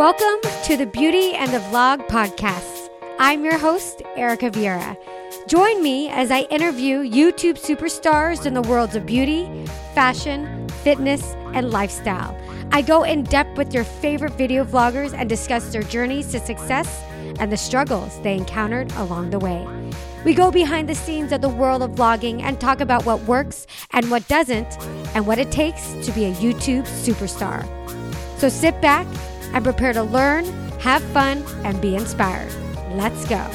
Welcome to the Beauty and the Vlog podcast. I'm your host, Erica Vieira. Join me as I interview YouTube superstars in the worlds of beauty, fashion, fitness, and lifestyle. I go in depth with your favorite video vloggers and discuss their journeys to success and the struggles they encountered along the way. We go behind the scenes of the world of vlogging and talk about what works and what doesn't, and what it takes to be a YouTube superstar. So sit back and prepare to learn, have fun, and be inspired. Let's go.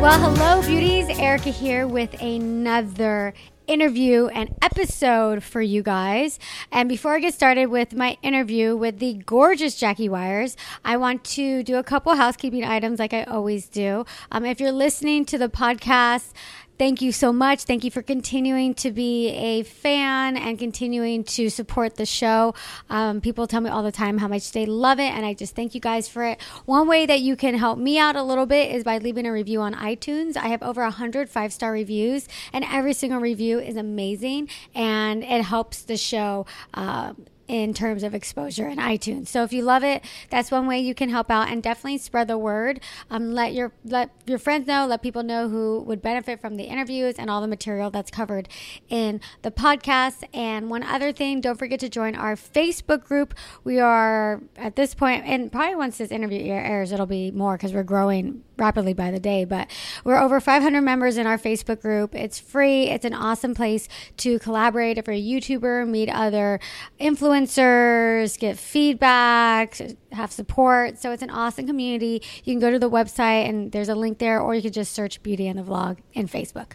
Well, hello, beauties. Erica here with another interview and episode for you guys. And before I get started with my interview with the gorgeous Jackie Wyers, I want to do a couple housekeeping items like I always do. Um, if you're listening to the podcast, thank you so much. Thank you for continuing to be a fan and continuing to support the show. Um, people tell me all the time how much they love it, and I just thank you guys for it. One way that you can help me out a little bit is by leaving a review on iTunes. I have over 100 five star reviews, and every single review is amazing, and it helps the show. Uh, in terms of exposure in iTunes. So if you love it, that's one way you can help out and definitely spread the word. Um, let your let your friends know, let people know who would benefit from the interviews and all the material that's covered in the podcast. And one other thing, don't forget to join our Facebook group. We are at this point, and probably once this interview airs, it'll be more because we're growing rapidly by the day. But we're over 500 members in our Facebook group. It's free. It's an awesome place to collaborate if you're a YouTuber, meet other influencers, get feedback, have support. So it's an awesome community. You can go to the website and there's a link there, or you can just search Beauty and the Vlog in Facebook.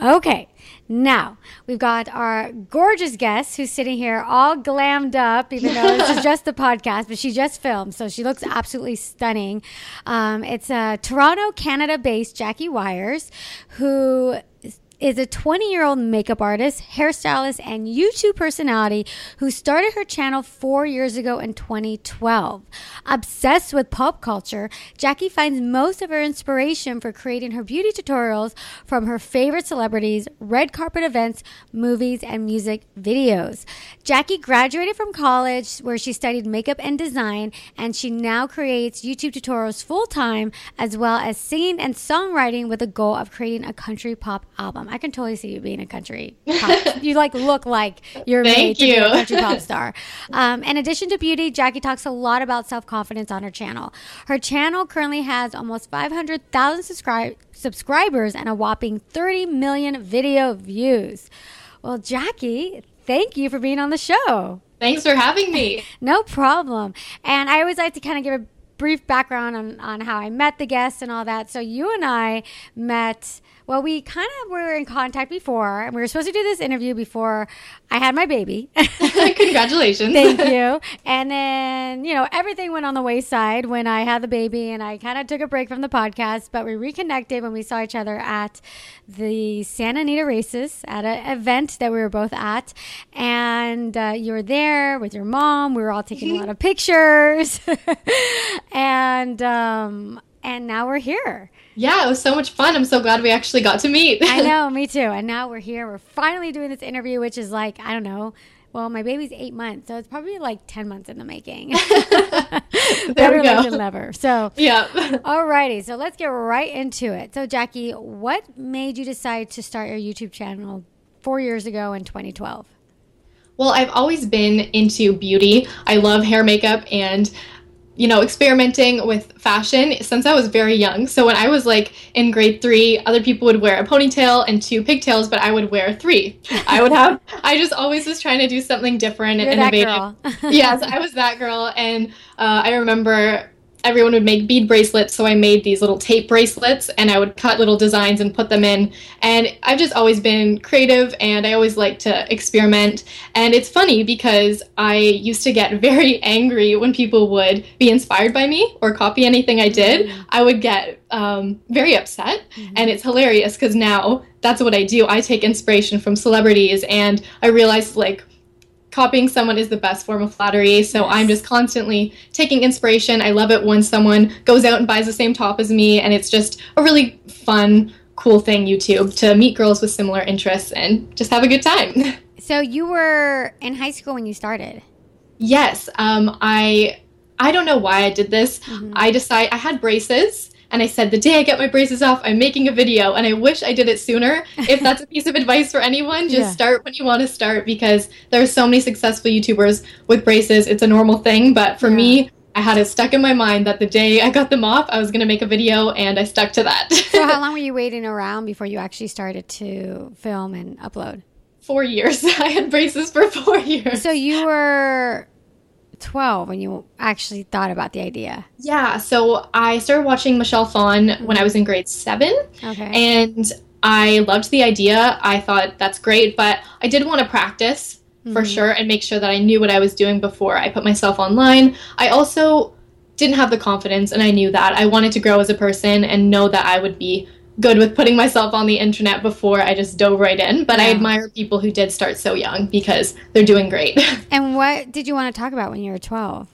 Okay, now we've got our gorgeous guest who's sitting here all glammed up, even though this is just the podcast, but she just filmed, so she looks absolutely stunning. Um, it's a Toronto, Canada based Jackie Wyers who is a 20 year old makeup artist, hairstylist, and YouTube personality who started her channel four years ago in 2012. Obsessed with pop culture, Jackie finds most of her inspiration for creating her beauty tutorials from her favorite celebrities, red carpet events, movies, and music videos. Jackie graduated from college where she studied makeup and design, and she now creates YouTube tutorials full time as well as singing and songwriting with the goal of creating a country pop album. I can totally see you being a country. Pop. you like look like you're made to be a country pop star. Um, in addition to beauty, Jackie talks a lot about self confidence on her channel. Her channel currently has almost 500,000 subscribe- subscribers and a whopping 30 million video views. Well, Jackie, thank you for being on the show. Thanks for having me. No problem. And I always like to kind of give a brief background on, on how I met the guests and all that. So you and I met well, we kind of were in contact before, and we were supposed to do this interview before I had my baby. Congratulations. Thank you. And then, you know, everything went on the wayside when I had the baby, and I kind of took a break from the podcast, but we reconnected when we saw each other at the Santa Anita races at an event that we were both at. And uh, you were there with your mom. We were all taking a lot of pictures. and, um, and now we're here. Yeah, it was so much fun. I'm so glad we actually got to meet. I know, me too. And now we're here. We're finally doing this interview, which is like, I don't know. Well, my baby's eight months, so it's probably like 10 months in the making. Better we go. late than never. So, yeah. alrighty. So, let's get right into it. So, Jackie, what made you decide to start your YouTube channel four years ago in 2012? Well, I've always been into beauty. I love hair makeup and you know, experimenting with fashion since I was very young. So when I was like in grade three, other people would wear a ponytail and two pigtails, but I would wear three. I would have, I just always was trying to do something different and You're innovative. yes, I was that girl. And uh, I remember everyone would make bead bracelets, so I made these little tape bracelets and I would cut little designs and put them in. And I've just always been creative and I always like to experiment. And it's funny because I used to get very angry when people would be inspired by me or copy anything I did. I would get um, very upset. And it's hilarious because now that's what I do. I take inspiration from celebrities and I realized like copying someone is the best form of flattery. So Yes. I'm just constantly taking inspiration. I love it when someone goes out and buys the same top as me, and it's just a really fun, cool thing, YouTube, to meet girls with similar interests and just have a good time. So, you were in high school when you started. Yes, um, I I don't know why I did this. Mm-hmm. I decide I had braces and I said the day I get my braces off, I'm making a video and I wish I did it sooner. If that's a piece of advice for anyone, just yeah. start when you want to start because there are so many successful YouTubers with braces. It's a normal thing, but for yeah. me, I had it stuck in my mind that the day I got them off, I was going to make a video and I stuck to that. so how long were you waiting around before you actually started to film and upload? 4 years. I had braces for 4 years. So you were 12 when you actually thought about the idea? Yeah, so I started watching Michelle Phan mm-hmm. when I was in grade 7. Okay. And I loved the idea. I thought that's great, but I did want to practice mm-hmm. for sure and make sure that I knew what I was doing before I put myself online. I also didn't have the confidence and I knew that. I wanted to grow as a person and know that I would be good with putting myself on the internet before I just dove right in. But yeah. I admire people who did start so young because they're doing great. and what did you want to talk about when you were 12?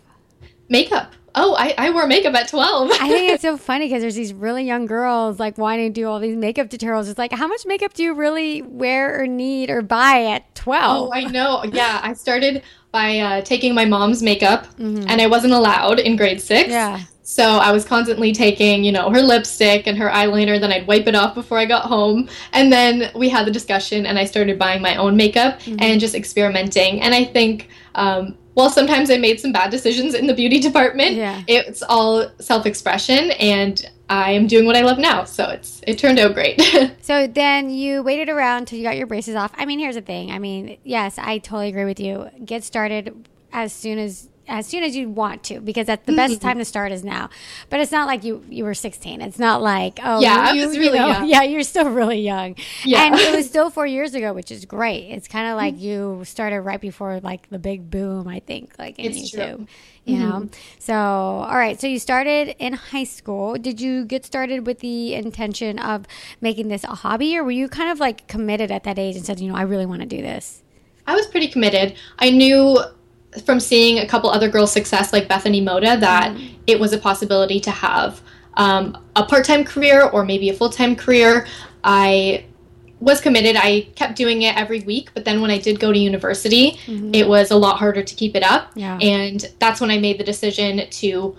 Makeup. Oh, I, I wore makeup at 12. I think it's so funny because there's these really young girls like wanting to do all these makeup tutorials. It's like, how much makeup do you really wear or need or buy at 12? Oh, I know. Yeah, I started by uh, taking my mom's makeup mm-hmm. and I wasn't allowed in grade six. Yeah. So I was constantly taking, you know, her lipstick and her eyeliner, then I'd wipe it off before I got home. And then we had the discussion and I started buying my own makeup mm-hmm. and just experimenting. And I think um, while sometimes I made some bad decisions in the beauty department, yeah. it's all self-expression and I am doing what I love now. So it's it turned out great. so then you waited around till you got your braces off. I mean, here's the thing. I mean, yes, I totally agree with you. Get started as soon as as soon as you want to because that's the best mm-hmm. time to start is now. But it's not like you you were 16. It's not like oh yeah, you, I was really you know, young. Yeah, you're still really young. Yeah. and it was still four years ago, which is great. It's kind of like mm-hmm. you started right before like the big boom. I think like in it's YouTube. True. You mm-hmm. know, so all right. So you started in high school. Did you get started with the intention of making this a hobby, or were you kind of like committed at that age and said, you know, I really want to do this? I was pretty committed. I knew from seeing a couple other girls' success, like Bethany Mota, that mm. it was a possibility to have um, a part time career or maybe a full time career. I was committed. I kept doing it every week, but then when I did go to university, mm-hmm. it was a lot harder to keep it up. Yeah. And that's when I made the decision to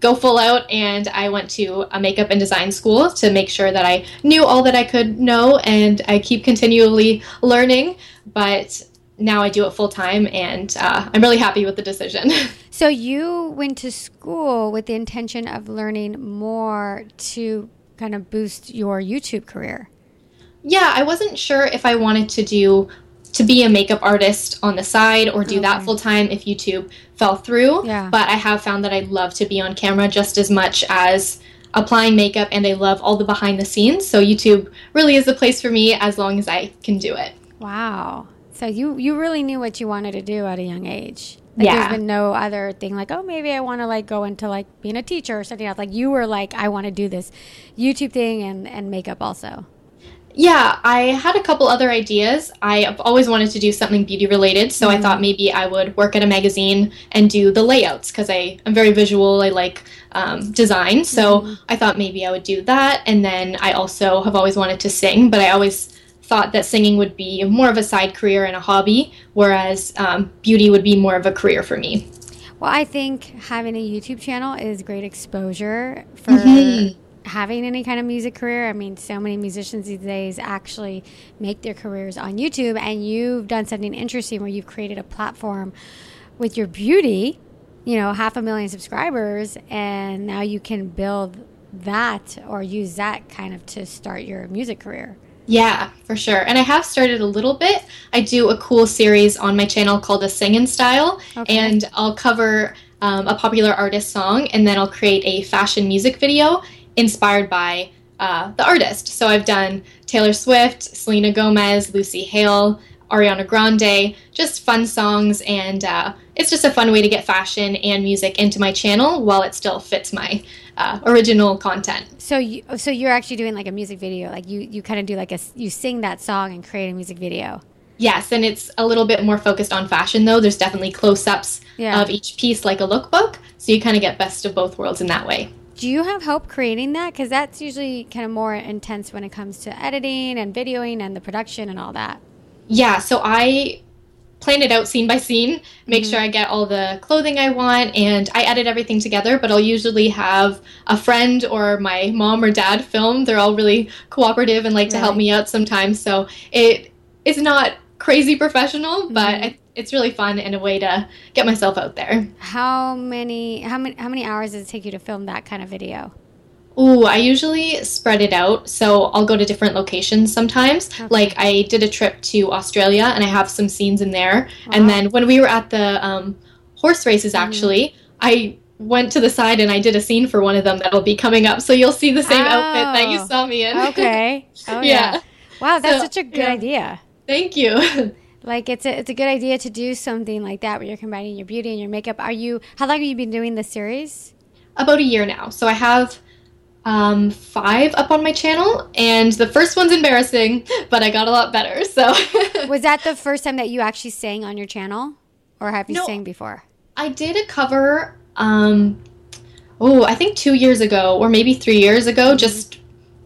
go full out and I went to a makeup and design school to make sure that I knew all that I could know and I keep continually learning. But now I do it full time, and uh, I'm really happy with the decision. so you went to school with the intention of learning more to kind of boost your YouTube career. Yeah, I wasn't sure if I wanted to do to be a makeup artist on the side or do okay. that full time if YouTube fell through. Yeah. But I have found that I love to be on camera just as much as applying makeup and I love all the behind the scenes. So YouTube really is the place for me as long as I can do it. Wow. So you you really knew what you wanted to do at a young age. Like yeah. There's been no other thing like, oh, maybe I want to like go into like being a teacher or something else. Like you were like, I want to do this YouTube thing and and makeup also. Yeah, I had a couple other ideas. I've always wanted to do something beauty related, so mm-hmm. I thought maybe I would work at a magazine and do the layouts because I am very visual. I like um, design, so mm-hmm. I thought maybe I would do that. And then I also have always wanted to sing, but I always thought that singing would be more of a side career and a hobby, whereas um, beauty would be more of a career for me. Well, I think having a YouTube channel is great exposure for mm-hmm. having any kind of music career. I mean, so many musicians these days actually make their careers on YouTube, and you've done something interesting where you've created a platform with your beauty, you know, half a million subscribers, and now you can build that or use that kind of to start your music career. Yeah, for sure. And I have started a little bit. I do a cool series on my channel called A Singin' Style, okay. and I'll cover um, a popular artist song, and then I'll create a fashion music video inspired by uh, the artist. So I've done Taylor Swift, Selena Gomez, Lucy Hale, Ariana Grande, just fun songs, and uh, it's just a fun way to get fashion and music into my channel while it still fits my uh, original content. So you, so you're actually doing like a music video, like you you kind of do like a you sing that song and create a music video. Yes, and it's a little bit more focused on fashion though. There's definitely close-ups yeah. of each piece like a lookbook, so you kind of get best of both worlds in that way. Do you have help creating that? Because that's usually kind of more intense when it comes to editing and videoing and the production and all that. Yeah, so I plan it out scene by scene, make Mhm. sure I get all the clothing I want, and I edit everything together. But I'll usually have a friend or my mom or dad film. They're all really cooperative and like to help me out sometimes. So it is not crazy professional, but Mhm. I, it's really fun and a way to get myself out there. How many how many how many hours does it take you to film that kind of video? Ooh, I usually spread it out. So I'll go to different locations sometimes. Okay. Like I did a trip to Australia and I have some scenes in there. Wow. And then when we were at the um, horse races, Mhm. actually, I went to the side and I did a scene for one of them that'll be coming up. So you'll see the same outfit that you Oh. saw me in. Okay. Oh yeah. Yeah. Wow, that's So, such a good yeah. idea. Thank you. Like it's a it's a good idea to do something like that where you're combining your beauty and your makeup. Are you how long have you been doing this series? About a year now. So I have um, five up on my channel, and the first one's embarrassing, but I got a lot better. So Was that the first time that you actually sang on your channel? Or have you No. sang before? I did a cover, um, oh, I think two years ago, or maybe three years ago, just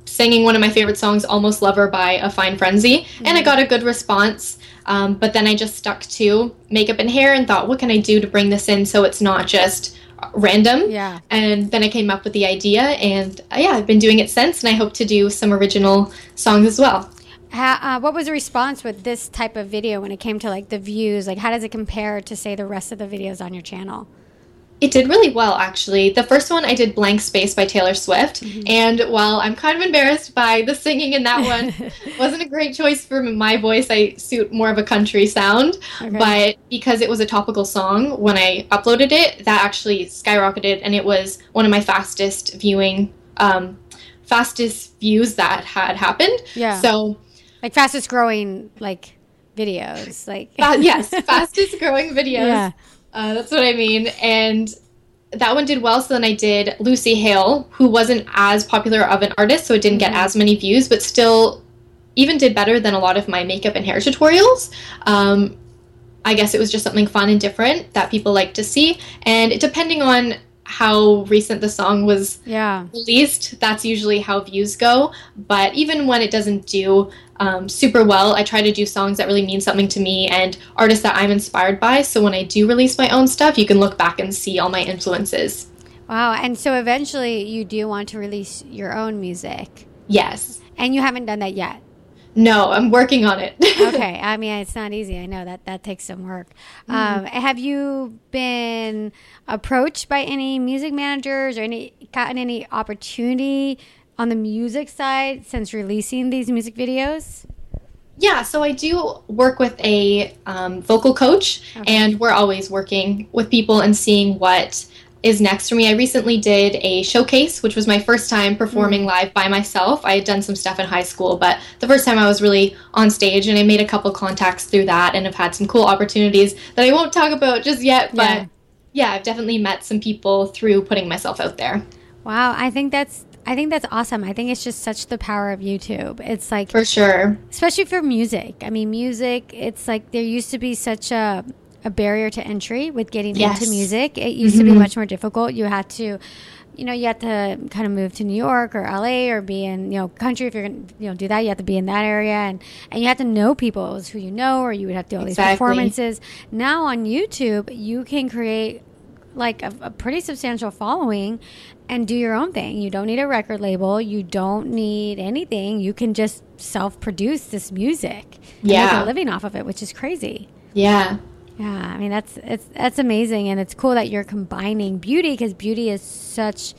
singing one of my favorite songs, Almost Lover by A Fine Frenzy. And I got a good response. Um, but then I just stuck to makeup and hair and thought, what can I do to bring this in so it's not just random? Yeah. And then I came up with the idea, and uh, yeah, I've been doing it since, and I hope to do some original songs as well. How, uh, what was the response with this type of video when it came to like the views? Like, how does it compare to say the rest of the videos on your channel? It did really well, actually. The first one I did Blank Space by Taylor Swift, and while I'm kind of embarrassed by the singing in that one, wasn't a great choice for my voice. I suit more of a country sound, Okay. but because it was a topical song, when I uploaded it, that actually skyrocketed, and it was one of my fastest viewing, um, fastest views that had happened. yeah. So like fastest growing like videos. Like Fa- yes, fastest growing videos. Yeah. Uh, that's what I mean. And that one did well. So then I did Lucy Hale, who wasn't as popular of an artist, so it didn't Mhm. get as many views, but still even did better than a lot of my makeup and hair tutorials. Um, I guess it was just something fun and different that people like to see. And depending on how recent the song was Yeah. released, that's usually how views go. But even when it doesn't do um, super well, I try to do songs that really mean something to me and artists that I'm inspired by. So when I do release my own stuff, you can look back and see all my influences. Wow. And so eventually you do want to release your own music. Yes. And you haven't done that yet. No, I'm working on it. okay. I mean, it's not easy. I know that that takes some work. Um, have you been approached by any music managers or any gotten any opportunity on the music side since releasing these music videos? Yeah, so I do work with a um, vocal coach, Okay. and we're always working with people and seeing what is next for me. I recently did a showcase, which was my first time performing live by myself. I had done some stuff in high school, but the first time I was really on stage, and I made a couple contacts through that and have had some cool opportunities that I won't talk about just yet, but Yeah. yeah, I've definitely met some people through putting myself out there. Wow, I think that's I think that's awesome. I think it's just such the power of YouTube. It's like For sure. especially for music. I mean, music. It's like there used to be such a a barrier to entry with getting Yes. into music. It used to be Mhm. much more difficult. You had to, you know, you had to kind of move to New York or LA or be in you know country if you're gonna you know do that. You have to be in that area and and you have to know people it was who you know or you would have to do all these performances. Now on YouTube, you can create like a, a pretty substantial following and do your own thing. You don't need a record label. You don't need anything. You can just self produce this music and make Yeah. a living off of it, which is crazy. Yeah. Yeah, I mean that's it's that's amazing, and it's cool that you're combining beauty because beauty is such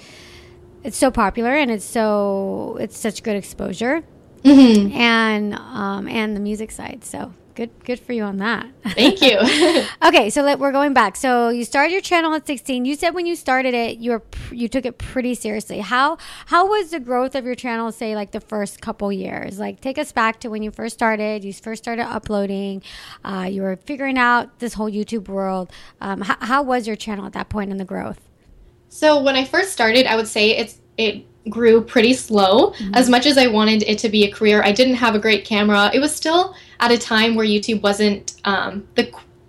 it's so popular and it's so it's such good exposure hmm and um and the music side. So good good for you on that. Thank you. Okay, so let, we're going back. So you started your channel at 16. You said when you started it, you were you took it pretty seriously. How how was the growth of your channel? Say like the first couple years. Like take us back to when you first started. You first started uploading. Uh, you were figuring out this whole YouTube world. Um, how, how was your channel at that point in the growth? So when I first started, I would say it's it grew pretty slow. As much as I wanted it to be a career, I didn't have a great camera. It was still at a time where YouTube wasn't um, the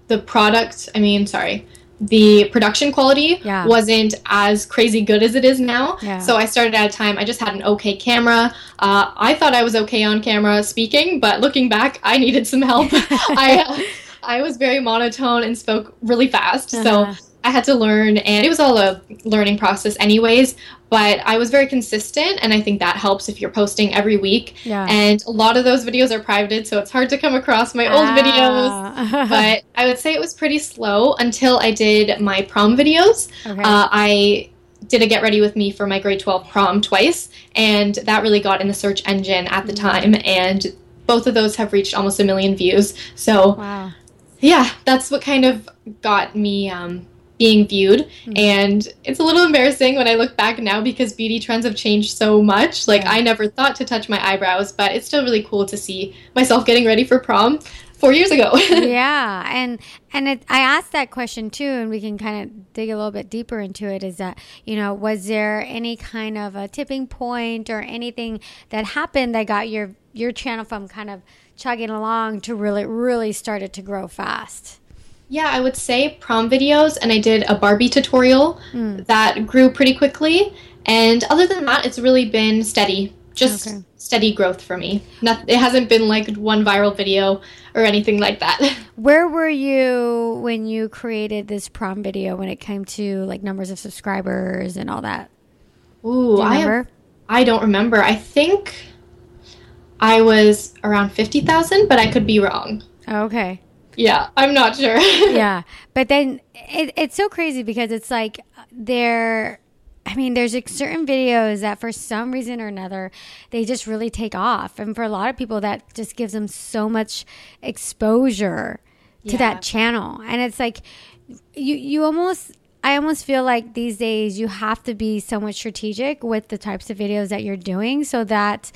the product. I mean, sorry, the production quality Yeah. wasn't as crazy good as it is now. Yeah. So I started at a time I just had an okay camera. Uh, I thought I was okay on camera speaking, but looking back, I needed some help. I. I was very monotone and spoke really fast. Uh-huh. So I had to learn, and it was all a learning process, anyways. But I was very consistent, and I think that helps if you're posting every week. Yeah. And a lot of those videos are privated, so it's hard to come across my old videos. Ah. But I would say it was pretty slow until I did my prom videos. okay. Uh, I did a get ready with me for my grade 12 prom twice, and that really got in the search engine at the Mm. time. And both of those have reached almost a million views. So, wow. yeah, that's what kind of got me um, being viewed. Mhm. And it's a little embarrassing when I look back now because beauty trends have changed so much. Like, Yeah. I never thought to touch my eyebrows, but it's still really cool to see myself getting ready for prom four years ago. yeah and and it, i asked that question too and we can kind of dig a little bit deeper into it is that you know was there any kind of a tipping point or anything that happened that got your your channel from kind of chugging along to really really started to grow fast Yeah, I would say prom videos, and I did a Barbie tutorial Mm. that grew pretty quickly. And other than that, it's really been steady, just Okay. steady growth for me. Not, it hasn't been like one viral video or anything like that. where were you when you created this prom video when it came to like numbers of subscribers and all that Ooh, do I, have- I don't remember. I think I was around 50,000, but I could be wrong. okay Yeah, I'm not sure. yeah but then it, it's so crazy because it's like there i mean there's like certain videos that for some reason or another they just really take off and for a lot of people that just gives them so much exposure to Yeah. that channel and it's like you you almost I almost feel like these days you have to be somewhat strategic with the types of videos that you're doing so that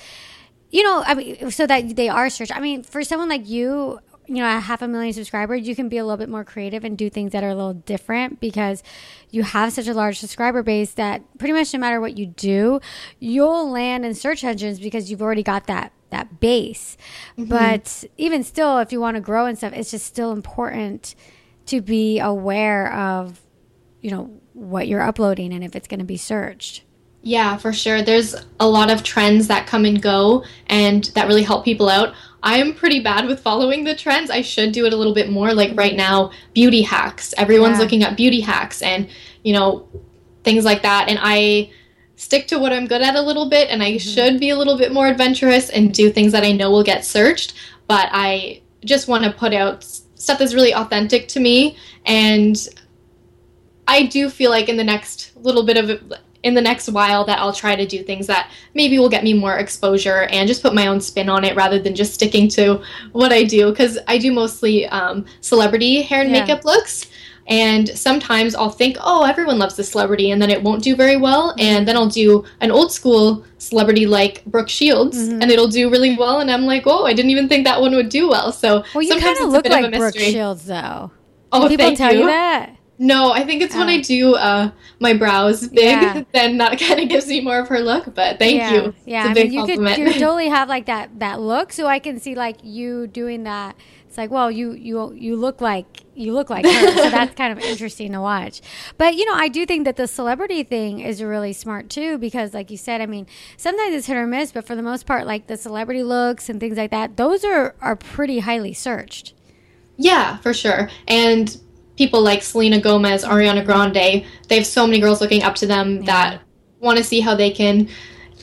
you know, I mean, so that they are searched. I mean, for someone like you, you know, a half a million subscribers, you can be a little bit more creative and do things that are a little different because you have such a large subscriber base that pretty much no matter what you do, you'll land in search engines because you've already got that that base. Mm-hmm. But even still, if you want to grow and stuff, it's just still important to be aware of, you know, what you're uploading and if it's going to be searched. Yeah, for sure. There's a lot of trends that come and go and that really help people out. I'm pretty bad with following the trends. I should do it a little bit more. Like right mm-hmm. now, beauty hacks. Everyone's Yeah. looking at beauty hacks and, you know, things like that. And I stick to what I'm good at a little bit and I mm-hmm. should be a little bit more adventurous and do things that I know will get searched. But I just want to put out stuff that's really authentic to me and I do feel like in the next little bit of in the next while that I'll try to do things that maybe will get me more exposure and just put my own spin on it rather than just sticking to what I do because I do mostly um, celebrity hair and Yeah. makeup looks. And sometimes I'll think, oh, everyone loves this celebrity, and then it won't do very well. And then I'll do an old school celebrity like Brooke Shields, Mhm. and it'll do really well. And I'm like, oh, I didn't even think that one would do well. So Well, you sometimes kind of look bit of a like Brooke. Shields, though. Oh, Do people thank tell you. you. that? No, I think it's when Oh. I do uh, my brows big, Yeah. then that kind of gives me more of her look. But thank yeah. you. Yeah, it's a I big mean, you compliment. could you totally have like that that look, so I can see like you doing that. It's like, well, you you you look like you look like her, so that's kind of interesting to watch. But you know, I do think that the celebrity thing is really smart too, because like you said, I mean, sometimes it's hit or miss, but for the most part, like the celebrity looks and things like that, those are are pretty highly searched. Yeah, for sure. And people like Selena Gomez, Ariana Grande, they have so many girls looking up to them Yeah. that want to see how they can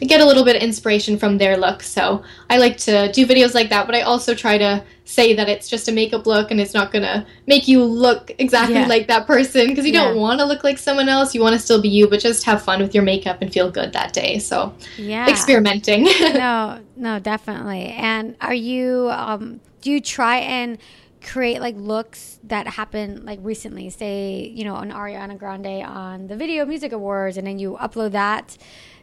get a little bit of inspiration from their look. So I like to do videos like that, but I also try to say that it's just a makeup look and it's not going to make you look exactly Yeah. like that person because you Yeah. don't want to look like someone else. You want to still be you, but just have fun with your makeup and feel good that day. So Yeah. experimenting. no, no, definitely. And are you um do you try and create like looks that happen like recently say you know an ariana grande on the video music awards and then you upload that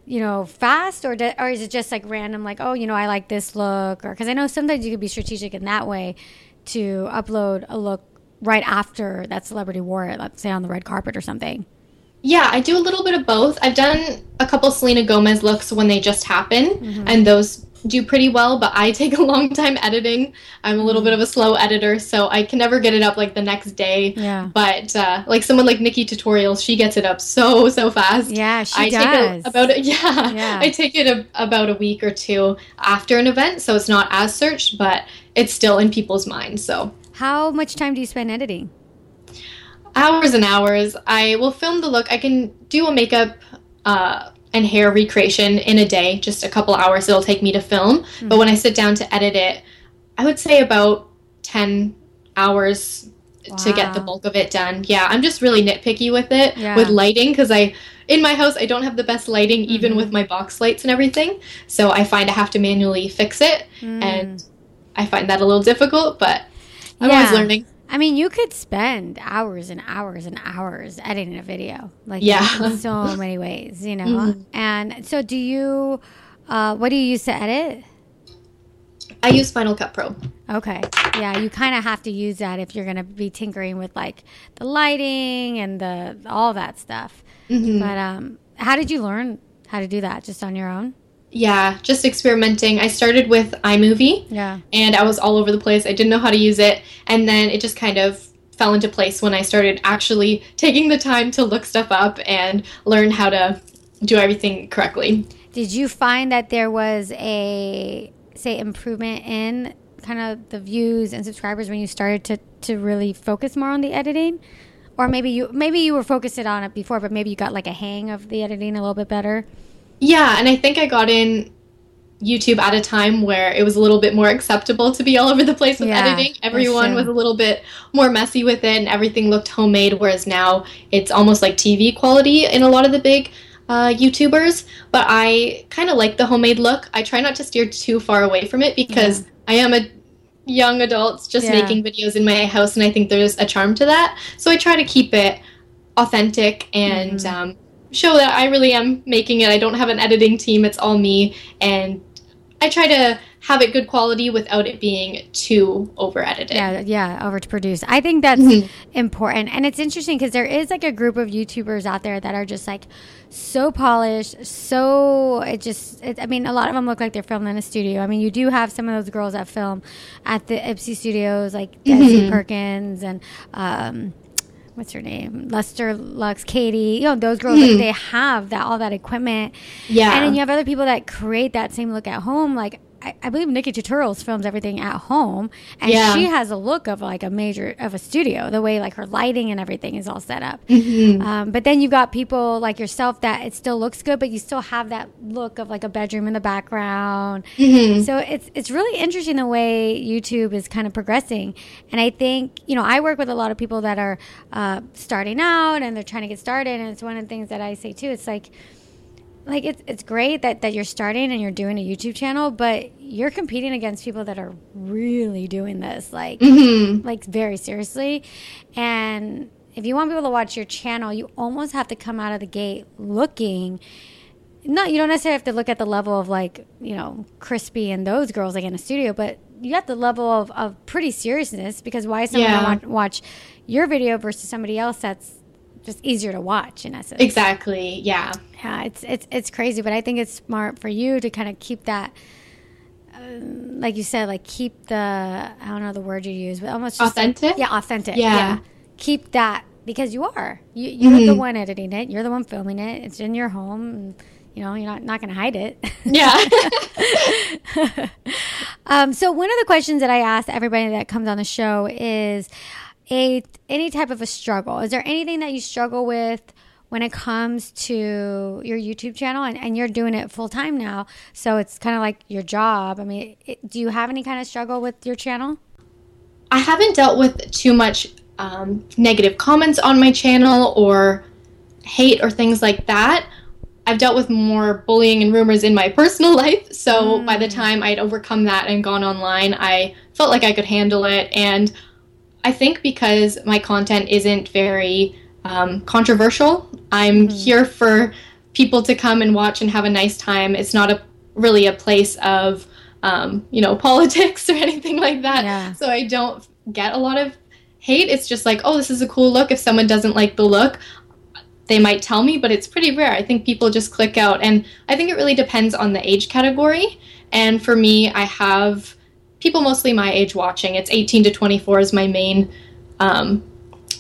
you know fast or do, or is it just like random like oh you know i like this look or because i know sometimes you could be strategic in that way to upload a look right after that celebrity wore it let's say on the red carpet or something Yeah, I do a little bit of both. I've done a couple Selena Gomez looks when they just happen, Mhm. and those do pretty well, but I take a long time editing. I'm a little bit of a slow editor, so I can never get it up like the next day. yeah But uh, like someone like NikkieTutorials, she gets it up so, so fast. yeah she I does take it about it. Yeah, Yeah. I take it a, about a week or two after an event, so it's not as searched, but it's still in people's minds. So How much time do you spend editing? Hours and hours. I will film the look. I can do a makeup uh, and hair recreation in a day, just a couple hours it'll take me to film. Mm-hmm. But when I sit down to edit it, I would say about 10 hours wow. to get the bulk of it done. Yeah, I'm just really nitpicky with it yeah. with lighting because I in my house I don't have the best lighting even mm-hmm. with my box lights and everything. So I find I have to manually fix it mm. and I find that a little difficult, but I'm yeah. always learning. I mean, you could spend hours and hours and hours editing a video, like yeah, so many ways, you know. Mm-hmm. And so, do you? Uh, what do you use to edit? I use Final Cut Pro. Okay. Yeah, you kind of have to use that if you're going to be tinkering with like the lighting and the all that stuff. Mm-hmm. But um, how did you learn how to do that? Just on your own? Yeah, just experimenting. I started with iMovie. Yeah. And I was all over the place. I didn't know how to use it, and then it just kind of fell into place when I started actually taking the time to look stuff up and learn how to do everything correctly. Did you find that there was a say improvement in kind of the views and subscribers when you started to to really focus more on the editing? Or maybe you maybe you were focused on it before, but maybe you got like a hang of the editing a little bit better. Yeah, and I think I got in YouTube at a time where it was a little bit more acceptable to be all over the place with yeah, editing. Everyone was a little bit more messy with it, and everything looked homemade. Whereas now it's almost like TV quality in a lot of the big uh, YouTubers. But I kind of like the homemade look. I try not to steer too far away from it because yeah. I am a young adult just yeah. making videos in my house, and I think there's a charm to that. So I try to keep it authentic and mm-hmm. um, show that I really am making it. I don't have an editing team, it's all me. And I try to have it good quality without it being too over edited. Yeah, yeah, over to produce. I think that's mm-hmm. important. And it's interesting because there is like a group of YouTubers out there that are just like so polished, so it just, it, I mean, a lot of them look like they're filmed in a studio. I mean, you do have some of those girls that film at the Ipsy studios, like mm-hmm. Perkins and, um, what's her name? LustreLux, Katie, you know, those girls, mm. they have that all that equipment. Yeah. And then you have other people that create that same look at home. Like I, I believe NikkieTutorials films everything at home, and yeah. she has a look of like a major of a studio. The way like her lighting and everything is all set up. Mm-hmm. Um, but then you've got people like yourself that it still looks good, but you still have that look of like a bedroom in the background. Mm-hmm. So it's it's really interesting the way YouTube is kind of progressing. And I think you know I work with a lot of people that are uh, starting out and they're trying to get started, and it's one of the things that I say too. It's like like it's it's great that that you're starting and you're doing a YouTube channel, but you're competing against people that are really doing this like mm-hmm. like very seriously. And if you want people to watch your channel, you almost have to come out of the gate looking no, you don't necessarily have to look at the level of like, you know, Chrisspy and those girls like in a studio, but you got the level of, of pretty seriousness because why is someone yeah. want watch your video versus somebody else that's just easier to watch in essence. Exactly. Yeah. Yeah. It's it's it's crazy, but I think it's smart for you to kind of keep that. Uh, like you said, like keep the I don't know the word you use, but almost authentic. Like, yeah, authentic. Yeah. yeah. Keep that because you are you you're mm-hmm. the one editing it. You're the one filming it. It's in your home. And, you know, you're not not going to hide it. Yeah. um, so one of the questions that I ask everybody that comes on the show is, a any type of a struggle. Is there anything that you struggle with when it comes to your YouTube channel and, and you're doing it full time now? So it's kind of like your job. I mean, it, do you have any kind of struggle with your channel? I haven't dealt with too much um, negative comments on my channel or hate or things like that. I've dealt with more bullying and rumors in my personal life. So mm. by the time I'd overcome that and gone online, I felt like I could handle it. And I think because my content isn't very um, controversial, I'm mm-hmm. here for people to come and watch and have a nice time. It's not a really a place of um, you know politics or anything like that. Yeah. So I don't get a lot of hate. It's just like, oh, this is a cool look. If someone doesn't like the look, they might tell me, but it's pretty rare. I think people just click out, and I think it really depends on the age category. And for me, I have people mostly my age watching. It's 18 to 24 is my main um,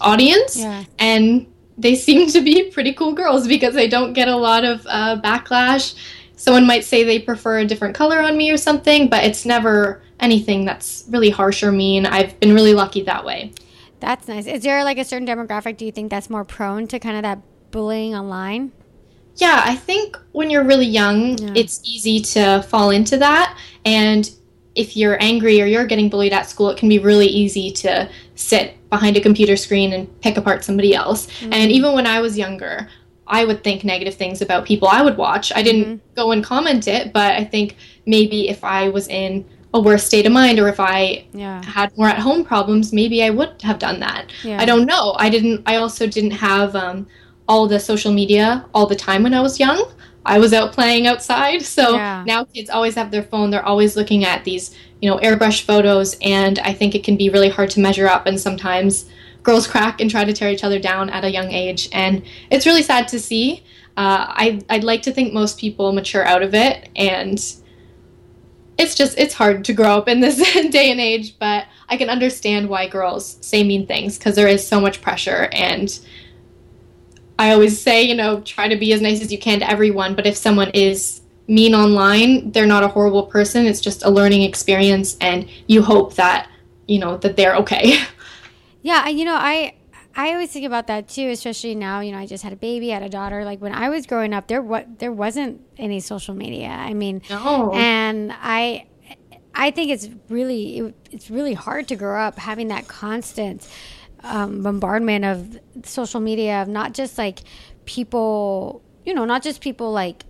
audience. Yeah. And they seem to be pretty cool girls because I don't get a lot of uh, backlash. Someone might say they prefer a different color on me or something, but it's never anything that's really harsh or mean. I've been really lucky that way. That's nice. Is there like a certain demographic do you think that's more prone to kind of that bullying online? Yeah, I think when you're really young, yeah. it's easy to fall into that. And if you're angry or you're getting bullied at school, it can be really easy to sit behind a computer screen and pick apart somebody else. Mm-hmm. And even when I was younger, I would think negative things about people I would watch. I didn't mm-hmm. go and comment it, but I think maybe if I was in a worse state of mind or if I yeah. had more at home problems, maybe I would have done that. Yeah. I don't know. I didn't I also didn't have um, all the social media all the time when I was young. I was out playing outside. So yeah. now kids always have their phone. They're always looking at these, you know, airbrush photos and I think it can be really hard to measure up and sometimes girls crack and try to tear each other down at a young age and it's really sad to see. Uh, I, I'd like to think most people mature out of it and it's just it's hard to grow up in this day and age but i can understand why girls say mean things because there is so much pressure and i always say you know try to be as nice as you can to everyone but if someone is mean online they're not a horrible person it's just a learning experience and you hope that you know that they're okay yeah you know i I always think about that too, especially now. You know, I just had a baby, I had a daughter. Like when I was growing up, there what there wasn't any social media. I mean, no. and I I think it's really it, it's really hard to grow up having that constant um, bombardment of social media of not just like people, you know, not just people like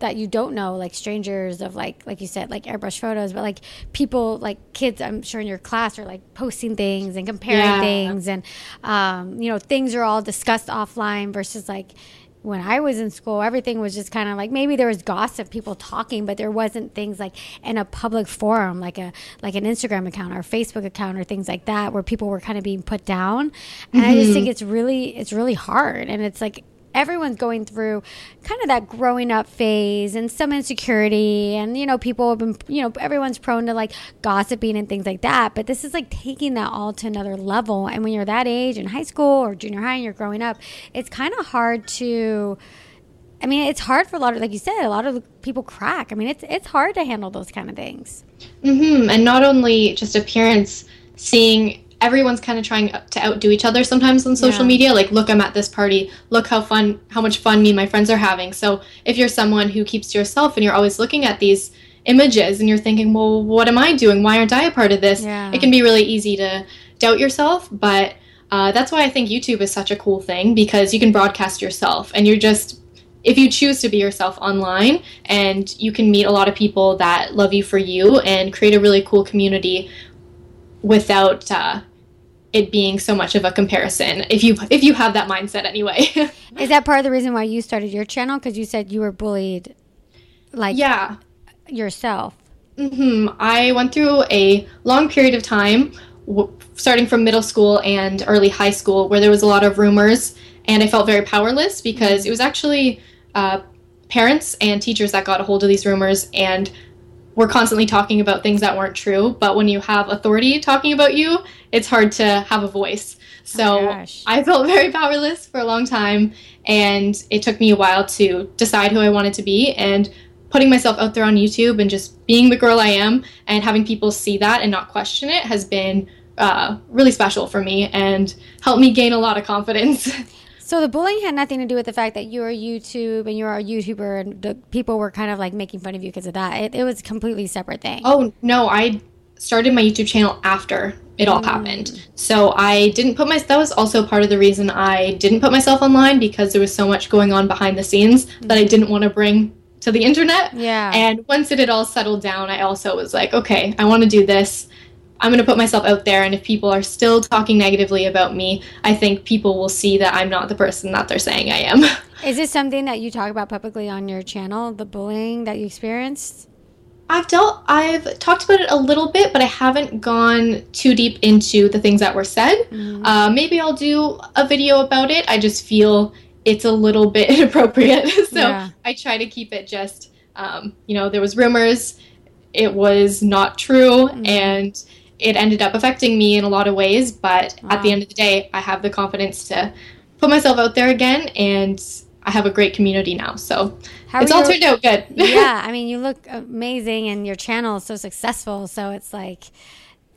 that you don't know, like strangers of like like you said, like airbrush photos, but like people like kids I'm sure in your class are like posting things and comparing yeah. things and um, you know, things are all discussed offline versus like when I was in school, everything was just kind of like maybe there was gossip, people talking, but there wasn't things like in a public forum, like a like an Instagram account or Facebook account or things like that, where people were kind of being put down. And mm-hmm. I just think mm-hmm. it's really it's really hard, and it's like everyone's going through kind of that growing up phase and some insecurity and you know people have been you know everyone's prone to like gossiping and things like that but this is like taking that all to another level and when you're that age in high school or junior high and you're growing up it's kind of hard to I mean, it's hard for a lot of, like you said, a lot of people crack. I mean, it's it's hard to handle those kind of things. Mm-hmm. And not only just appearance, seeing everyone's kind of trying to outdo each other sometimes on social yeah. media like look i'm at this party look how fun how much fun me and my friends are having so if you're someone who keeps to yourself and you're always looking at these images and you're thinking well what am i doing why aren't i a part of this yeah. it can be really easy to doubt yourself but uh, that's why i think youtube is such a cool thing because you can broadcast yourself and you're just if you choose to be yourself online and you can meet a lot of people that love you for you and create a really cool community without uh, it being so much of a comparison if you if you have that mindset anyway. Is that part of the reason why you started your channel? Because you said you were bullied like yeah. yourself. Mm-hmm. i went through a long period of time w- starting from middle school and early high school where there was a lot of rumors and i felt very powerless because it was actually uh, parents and teachers that got a hold of these rumors and were constantly talking about things that weren't true. But when you have authority talking about you, it's hard to have a voice. So oh I felt very powerless for a long time, and it took me a while to decide who I wanted to be. And putting myself out there on YouTube and just being the girl I am and having people see that and not question it has been uh, really special for me and helped me gain a lot of confidence. So the bullying had nothing to do with the fact that you were YouTube and you are a YouTuber and the people were kind of like making fun of you because of that. It, it was a completely separate thing. Oh no, I started my YouTube channel after it all mm. happened. So I didn't put my that was also part of the reason I didn't put myself online because there was so much going on behind the scenes mm. that I didn't want to bring to the internet. Yeah. And once it had all settled down, I also was like, okay, I want to do this. I'm going to put myself out there, and if people are still talking negatively about me, I think people will see that I'm not the person that they're saying I am. Is this something that you talk about publicly on your channel, the bullying that you experienced? I've dealt, I've talked about it a little bit, but I haven't gone too deep into the things that were said. Mm-hmm. Uh, maybe I'll do a video about it. I just feel it's a little bit inappropriate, so yeah. I try to keep it just, um, you know, there was rumors, it was not true, mm-hmm. and it ended up affecting me in a lot of ways, but wow. at the end of the day, I have the confidence to put myself out there again and I have a great community now. So How it's all you- turned out good. yeah, I mean, you look amazing, and your channel is so successful. So it's like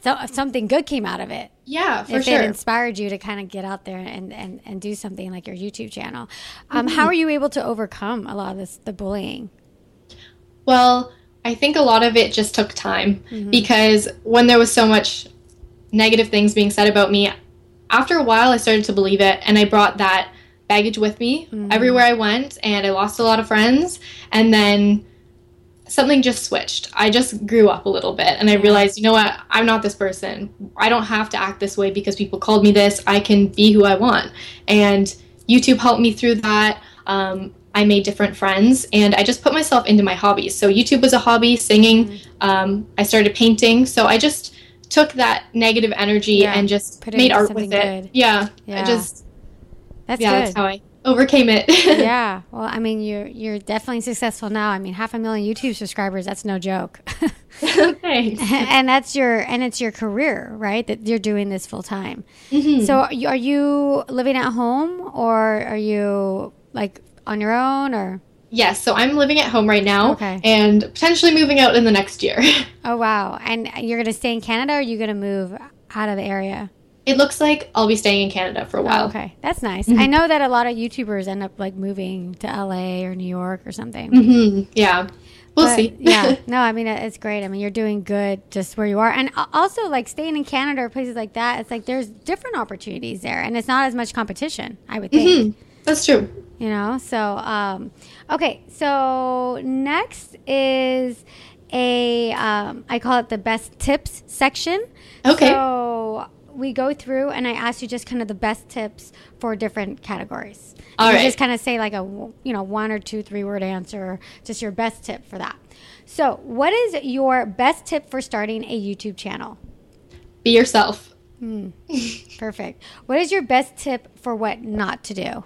so, something good came out of it. yeah, for if sure. it inspired you to kind of get out there and, and, and do something like your YouTube channel, um, Mm-hmm. how are you able to overcome a lot of this the bullying? Well, I think a lot of it just took time Mm-hmm. because when there was so much negative things being said about me, after a while I started to believe it and I brought that baggage with me Mm-hmm. everywhere I went and I lost a lot of friends and then something just switched. I just grew up a little bit and I realized, you know what, I'm not this person. I don't have to act this way because people called me this. I can be who I want. And YouTube helped me through that. Um, I made different friends and I just put myself into my hobbies. So YouTube was a hobby, singing. Um, I started painting. So I just took that negative energy Yeah, and just put it made art with it. good. Yeah, Yeah. I just That's yeah, good. that's how I overcame it. yeah. Well, I mean, you're you're definitely successful now. I mean, half a million YouTube subscribers. That's no joke. Thanks. and that's your and it's your career, right? That you're doing this full time. Mm-hmm. So, are you, are you living at home or are you like on your own or? Yes, so I'm living at home right now Okay. and potentially moving out in the next year. Oh wow! And you're gonna stay in Canada, or are you gonna move out of the area? it looks like I'll be staying in Canada for a while. Oh, okay, that's nice. Mm-hmm. I know that a lot of YouTubers end up like moving to LA or New York or something. hmm Yeah. We'll But, see. yeah, no, I mean it's great. I mean you're doing good just where you are, and also like staying in Canada or places like that. It's like there's different opportunities there, and it's not as much competition. I would think. Mhm. That's true. you know so um okay so next is a um i call it the best tips section Okay. so we go through and i ask you just kind of the best tips for different categories All you right. just kind of say like a you know one or two three word answer just your best tip for that so what is your best tip for starting a youtube channel Be yourself. perfect what is your best tip for what not to do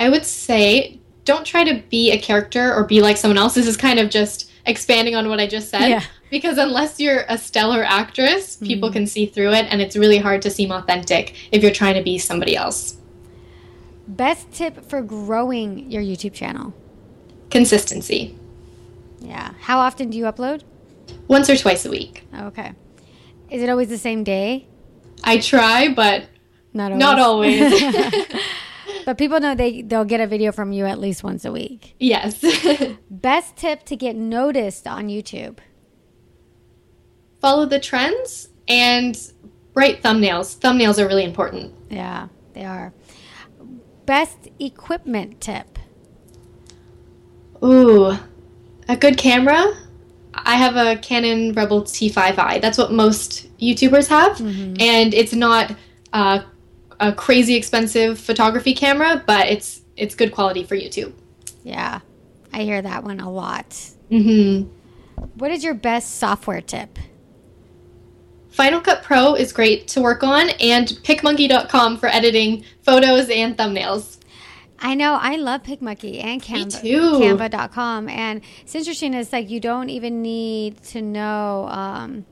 I would say don't try to be a character or be like someone else. This is kind of just expanding on what I just said. Yeah. Because unless you're a stellar actress, people mm-hmm. can see through it and it's really hard to seem authentic if you're trying to be somebody else. best tip for growing your youtube channel Consistency. Yeah. How often do you upload? Once or twice a week. Okay. Is it always the same day? I try, but Not always. not always. but people know they they'll get a video from you at least once a week. yes. Best tip to get noticed on YouTube. Follow the trends and write thumbnails. Thumbnails are really important. Yeah, they are. Best equipment tip. Ooh, a good camera. I have a Canon Rebel T5i. That's what most YouTubers have, and it's not uh, a crazy expensive photography camera, but it's it's good quality for YouTube. Yeah. I hear that one a lot. hmm What is your best software tip? Final Cut Pro is great to work on, and PicMonkey.com for editing photos and thumbnails. I know I love PicMonkey and Canva, too. Canva.com, and it's interesting. It's like you don't even need to know um,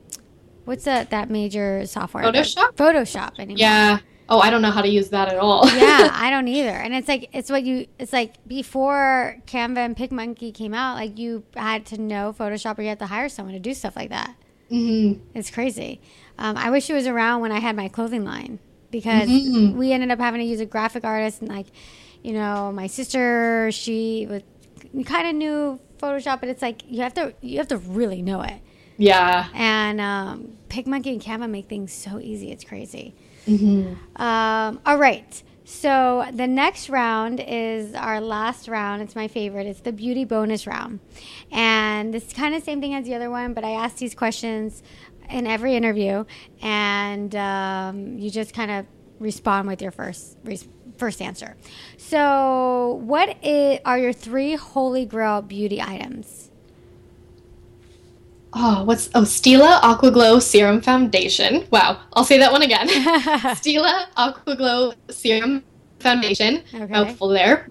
what's that that major software? Photoshop? Photoshop anymore. Yeah. Oh, I don't know how to use that at all. yeah, I don't either. And it's like it's what you it's like before Canva and PicMonkey came out, like you had to know Photoshop or you had to hire someone to do stuff like that. hmm It's crazy. Um, I wish it was around when I had my clothing line because Mhm. we ended up having to use a graphic artist and like, you know, my sister, she was kind of knew Photoshop, but it's like you have to you have to really know it. Yeah. And um, PicMonkey and Canva make things so easy. It's crazy. Hmm Um, all right. So the next round is our last round. It's my favorite. It's the beauty bonus round. And is kind of same thing as the other one, but I ask these questions in every interview, and um, you just kind of respond with your first first answer. So, what are your three holy grail beauty items? Oh, what's oh Stila Aqua Glow Serum Foundation. Wow, I'll say that one again. Stila Aqua Glow Serum Foundation. Okay. Mouthful there.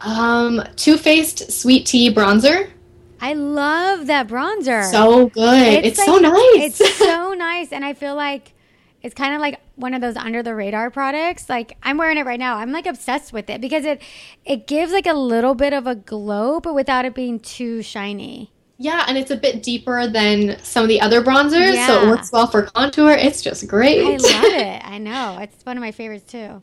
Um, Too Faced Sweet Tea Bronzer. I love that bronzer. So good. It's, so like- nice. It's so nice, and I feel like it's kind of like one of those under the radar products. Like I'm wearing it right now. I'm like obsessed with it because it it gives like a little bit of a glow, but without it being too shiny. Yeah, and it's a bit deeper than some of the other bronzers, so it works well for contour. It's just great. I love it. I know. It's one of my favorites too.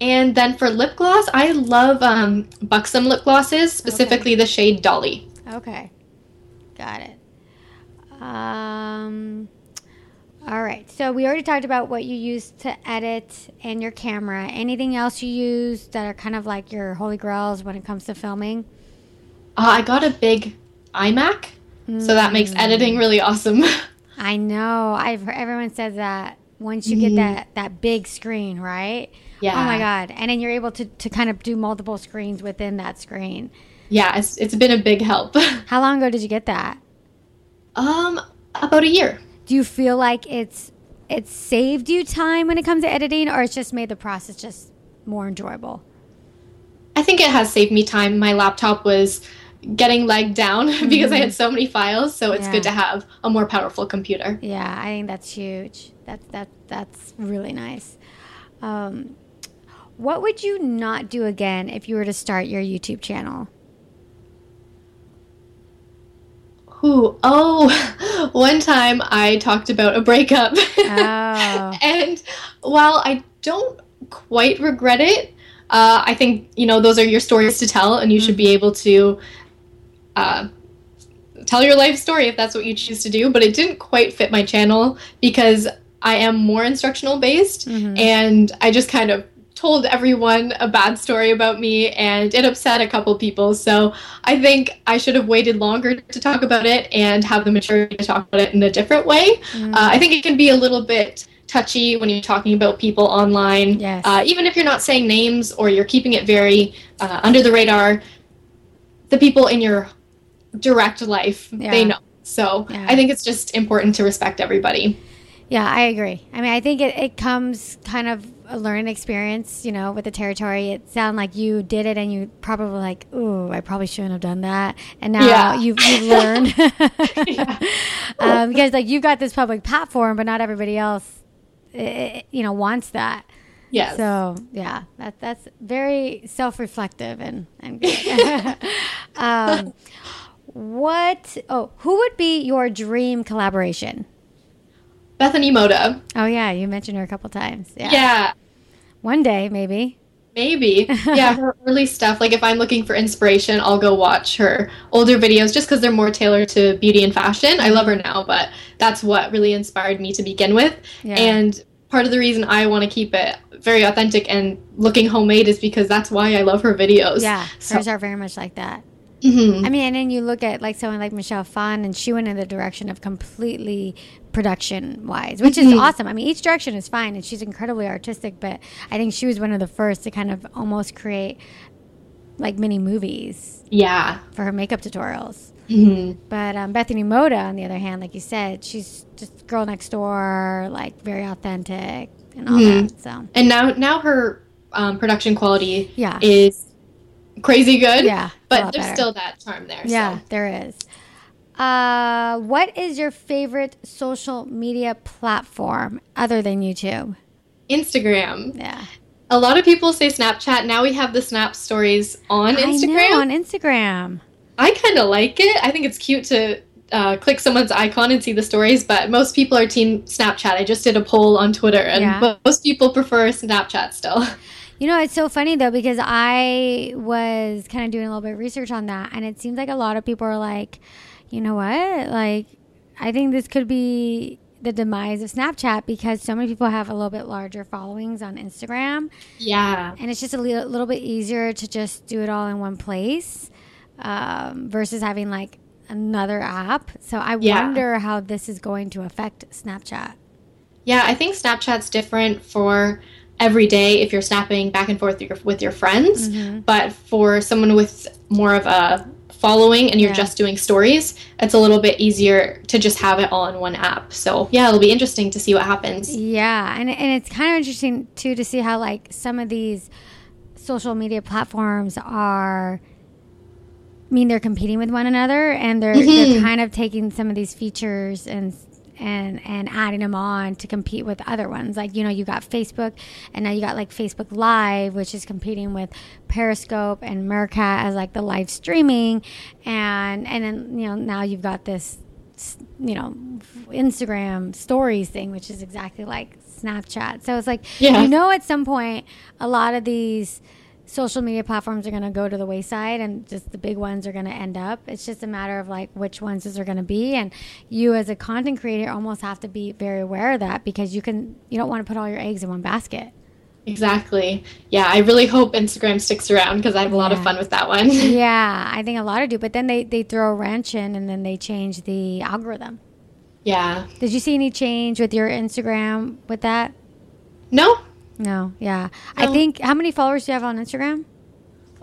And then for lip gloss, I love um, Buxom lip glosses, specifically the shade Dolly. Okay. Got it. Um all right. So we already talked about what you use to edit and your camera. Anything else you use that are kind of like your holy grails when it comes to filming? Uh, I got a big iMac, so that makes Mm. editing really awesome. I know. I've heard, everyone says that once you get that that big screen, right? yeah. Oh my god. And then you're able to to kind of do multiple screens within that screen. Yeah, it's, it's been a big help. How long ago did you get that? um, about a year. Do you feel like it's it's saved you time when it comes to editing or it's just made the process just more enjoyable? I think it has saved me time. My laptop was getting legged down because I had so many files, so it's Yeah. good to have a more powerful computer. Yeah, I think that's huge. That's that that's really nice. Um, what would you not do again if you were to start your YouTube channel? Ooh, oh, one time I talked about a breakup. Oh. and while I don't quite regret it, uh, I think, you know, those are your stories to tell, and you should be able to uh, tell your life story if that's what you choose to do. But it didn't quite fit my channel because I am more instructional based, Mhm. and I just kind of told everyone a bad story about me and it upset a couple people so i think i should have waited longer to talk about it and have the maturity to talk about it in a different way Mm. uh, I think it can be a little bit touchy when you're talking about people online. Yes. Uh, even if you're not saying names or you're keeping it very uh, under the radar, the people in your direct life, Yeah. they know. So Yeah. I think it's just important to respect everybody. Yeah, I agree. I mean, I think it, it comes kind of a learning experience, you know, with the territory. It sounded like you did it and you probably like, ooh, I probably shouldn't have done that. And now Yeah. you've, you've learned. Yeah. um, because, like, you've got this public platform, but not everybody else, eh, you know, wants that. Yes. So, yeah, that, that's very self reflective and, and good. um, what, oh, who would be your dream collaboration? Bethany Mota. Oh yeah, you mentioned her a couple times. Yeah. Yeah. One day, maybe. Maybe. Yeah, her early stuff. Like if I'm looking for inspiration, I'll go watch her older videos just because they're more tailored to beauty and fashion. I love her now, but that's what really inspired me to begin with. Yeah. And part of the reason I want to keep it very authentic and looking homemade is because that's why I love her videos. Yeah, So- hers are very much like that. Mhm. I mean, and then you look at like someone like Michelle Phan, and she went in the direction of completely production wise, which is Mhm. awesome. I mean, each direction is fine, and she's incredibly artistic. But I think she was one of the first to kind of almost create like mini movies Yeah. for her makeup tutorials. hmm But um, Bethany Mota, on the other hand, like you said, she's just girl next door, like very authentic and all Mhm. that. So And now now her um, production quality yeah, is crazy good. yeah, But there's better. still that charm there. Yeah, So. there is. Uh, what is your favorite social media platform other than YouTube? Instagram. Yeah, A lot of people say Snapchat. Now we have the Snap stories on I Instagram. know, on Instagram. I kind of like it. I think it's cute to uh, click someone's icon and see the stories, but most people are team Snapchat. I just did a poll on Twitter, and Yeah. most people prefer Snapchat still. You know, it's so funny though because I was kind of doing a little bit of research on that, and it seems like a lot of people are like, you know what, like, I think this could be the demise of Snapchat because so many people have a little bit larger followings on Instagram. Yeah. and it's just a little, little bit easier to just do it all in one place um, versus having like another app. So I Yeah. wonder how this is going to affect Snapchat. Yeah, I think Snapchat's different for every day if you're snapping back and forth with your, with your friends, Mm-hmm. but for someone with more of a following and you're Yeah. just doing stories, it's a little bit easier to just have it all in one app. So, yeah, it'll be interesting to see what happens. Yeah, and and it's kind of interesting too to see how like some of these social media platforms are. I mean, they're competing with one another, and they're they're Mhm. kind of taking some of these features and and and adding them on to compete with other ones. Like you know, you got Facebook, and now you got like Facebook Live, which is competing with Periscope and Meerkat as like the live streaming, and and then you know now you've got this you know Instagram stories thing, which is exactly like Snapchat. So it's like Yeah. you know at some point a lot of these social media platforms are going to go to the wayside and just the big ones are going to end up. It's just a matter of like which ones those are going to be and you as a content creator almost have to be very aware of that because you can you don't want to put all your eggs in one basket. Exactly. Yeah, I really hope Instagram sticks around because I have a lot of fun with that one. yeah, I think a lot of do, but then they they throw a wrench in and then they change the algorithm. yeah. Did you see any change with your Instagram with that? No? No, yeah. I think how many followers do you have on Instagram?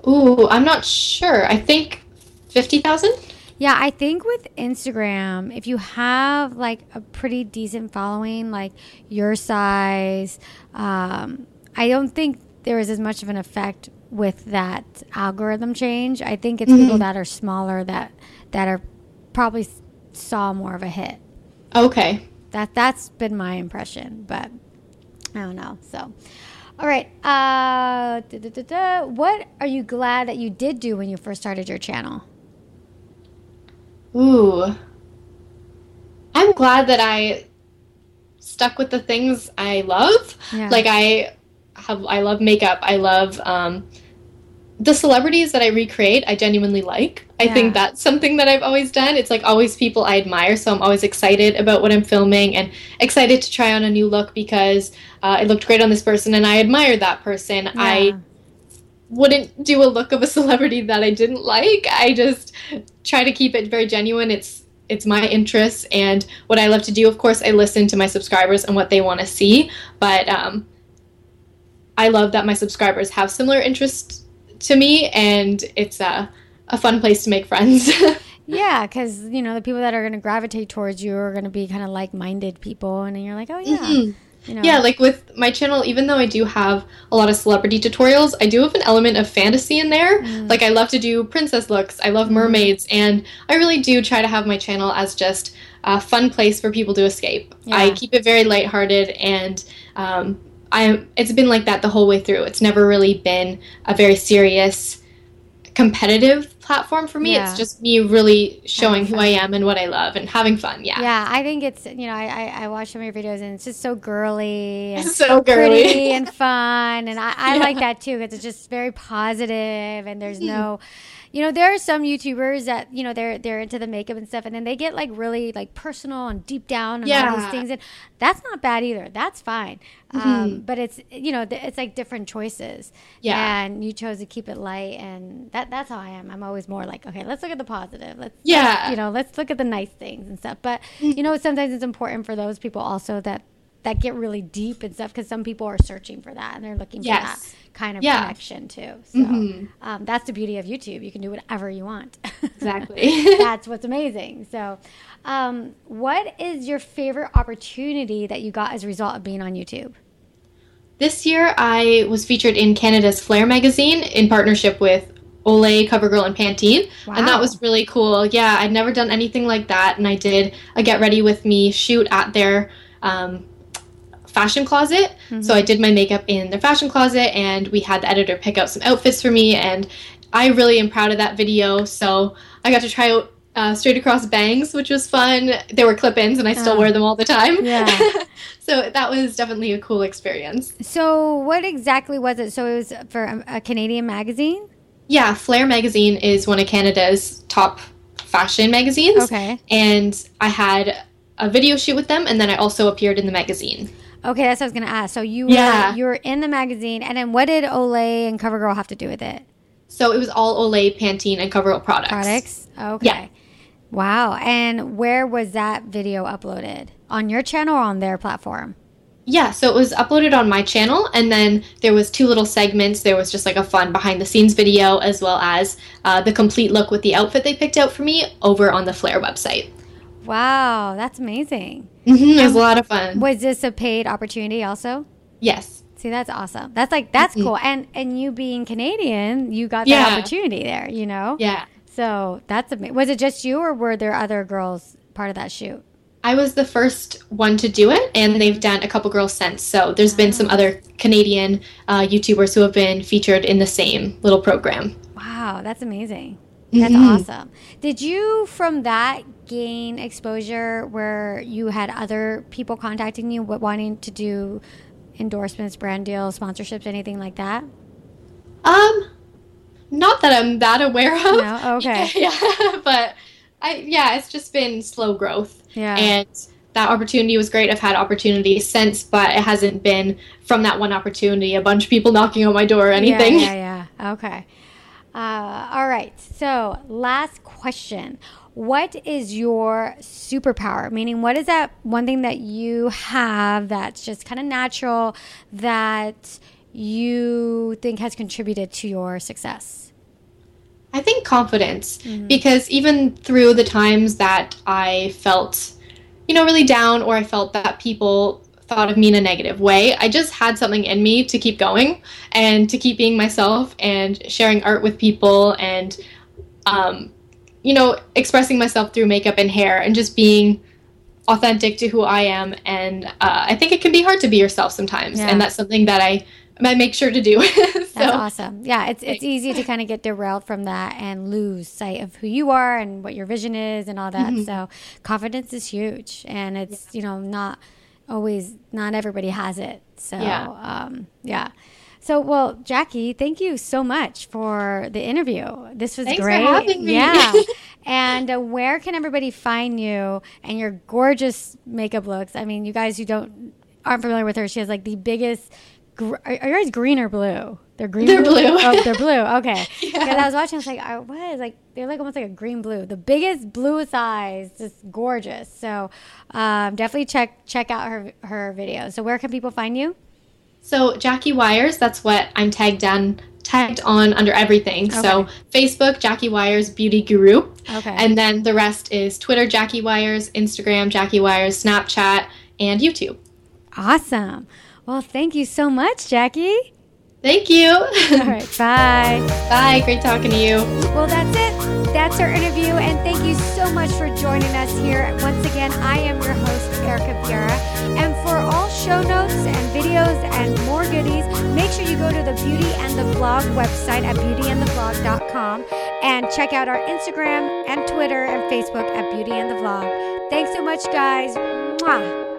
Ooh, I'm not sure. I think 50,000? Yeah, I think with Instagram, if you have like a pretty decent following, like your size, um, I don't think there is as much of an effect with that algorithm change. I think it's people that are smaller that that are probably saw more of a hit. Okay. That that's been my impression, but I don't know. So, all right. Uh, da, da, da, da. What are you glad that you did do when you first started your channel? Ooh. I'm glad that I stuck with the things I love. Yeah. Like I have I love makeup. I love um the celebrities that I recreate, I genuinely like. I Yeah. think that's something that I've always done. It's like always people I admire, so I'm always excited about what I'm filming and excited to try on a new look because uh, it looked great on this person and I admired that person. I wouldn't do a look of a celebrity that I didn't like. I just try to keep it very genuine. It's it's my interests and what I love to do. Of course, I listen to my subscribers and what they want to see, but um, I love that my subscribers have similar interests to me, and it's a a fun place to make friends. Yeah, because you know the people that are going to gravitate towards you are going to be kind of like-minded people, and then you're like, oh yeah, Mhm. you know, Yeah, like with my channel, even though I do have a lot of celebrity tutorials, I do have an element of fantasy in there. Mm. Like I love to do princess looks, I love mermaids, and I really do try to have my channel as just a fun place for people to escape. I keep it very lighthearted, and um, I it's been like that the whole way through. It's never really been a very serious competitive platform for me. Yeah. It's just me really showing who I am and what I love and having fun. Yeah. yeah. I think it's you know I, I I watch some of your videos and it's just so girly and so pretty girly. and fun, and I, I Yeah. like that too because it's just very positive and there's hmm. no. You know, there are some YouTubers that you know they're they're into the makeup and stuff, and then they get like really like personal and deep down and all these things, and that's not bad either. That's fine, um, but it's you know th- it's like different choices. Yeah. and you chose to keep it light, and that that's how I am. I'm always more like, okay, let's look at the positive. Let's Yeah. let's, you know, let's look at the nice things and stuff. But you know, sometimes it's important for those people also that that get really deep and stuff because some people are searching for that and they're looking for that kind of Yeah. connection too. So Mhm. um, that's the beauty of YouTube. You can do whatever you want. Exactly. that's what's amazing. So, um, what is your favorite opportunity that you got as a result of being on YouTube? This year, I was featured in Canada's Flair magazine in partnership with Olay, CoverGirl, and Pantene, and that was really cool. Yeah, I'd never done anything like that, and I did a Get Ready with Me shoot at their um, fashion closet. So I did my makeup in their fashion closet, and we had the editor pick out some outfits for me, and I really am proud of that video. So I got to try out. Uh, straight across bangs, which was fun. They were clip-ins, and I still Oh. wear them all the time. Yeah. so that was definitely a cool experience. So, what exactly was it? So, it was for a, a Canadian magazine. Yeah, Flair magazine is one of Canada's top fashion magazines. Okay. And I had a video shoot with them, and then I also appeared in the magazine. Okay, that's what I was gonna ask. So you Yeah. were you were in the magazine, and then what did Olay and CoverGirl have to do with it? So it was all Olay, Pantene, and CoverGirl products. Products. Okay. Yeah. Wow. And where was that video uploaded? On your channel or on their platform? Yeah, so it was uploaded on my channel, and then there was two little segments. There was just like a fun behind-the-scenes video, as well as uh, the complete look with the outfit they picked out for me over on the Flair website. Wow, that's amazing. hmm it was a lot of fun. Was this a paid opportunity also? Yes. See, that's awesome. That's like that's cool. And and you being Canadian, you got that Yeah. opportunity there. You know. Yeah. So that's amazing. Was it just you, or were there other girls part of that shoot? I was the first one to do it, and they've done a couple girls since. So there's been some other Canadian uh, YouTubers who have been featured in the same little program. Wow, that's amazing. That's mm-hmm. awesome. Did you, from that, gain exposure where you had other people contacting you wanting to do endorsements, brand deals, sponsorships, anything like that? Um, not that I'm that aware of. No? Okay. yeah, but I yeah, it's just been slow growth. Yeah. And that opportunity was great. I've had opportunities since, but it hasn't been from that one opportunity, a bunch of people knocking on my door or anything. Yeah, yeah, yeah. Okay. Uh, all right. So, last question. What is your superpower? Meaning, what is that one thing that you have that's just kind of natural that you think has contributed to your success? I think confidence mm-hmm. because even through the times that I felt, you know, really down or I felt that people thought of me in a negative way, I just had something in me to keep going and to keep being myself and sharing art with people and, um, you know, expressing myself through makeup and hair and just being authentic to who I am. And uh, I think it can be hard to be yourself sometimes. Yeah. And that's something that I I make sure to do. so. That's awesome. Yeah, it's it's easy to kind of get derailed from that and lose sight of who you are and what your vision is and all that. Mm-hmm. So confidence is huge, and it's yeah. you know not always not everybody has it. So yeah. Um, yeah. So, well, Jackie, thank you so much for the interview. This was Thanks great. For having me. Yeah. and uh, where can everybody find you and your gorgeous makeup looks? I mean, you guys who don't aren't familiar with her, she has like the biggest Gr- are yours green or blue? They're green. They're blue. blue. oh, they're blue. Okay. Because yeah. I was watching, I was like, what is like? They're like almost like a green blue. The biggest, bluest eyes, just gorgeous. So um, definitely check check out her her videos. So where can people find you? So Jackie Wyers. That's what I'm tagged on tagged on under everything. Okay. So Facebook, Jackie Wyers Beauty Guru. Okay. And then the rest is Twitter, Jackie Wyers, Instagram, Jackie Wyers, Snapchat, and YouTube. Awesome. Well, thank you so much, Jackie. Thank you. All right, bye. Bye. Great talking to you. Well, that's it. That's our interview, and thank you so much for joining us here. Once again, I am your host, Erica Vieira. And for all show notes and videos and more goodies, make sure you go to the Beauty and the Vlog website at beautyandthevlog.com and check out our Instagram and Twitter and Facebook at Beauty and the Vlog. Thanks so much, guys. Mwah.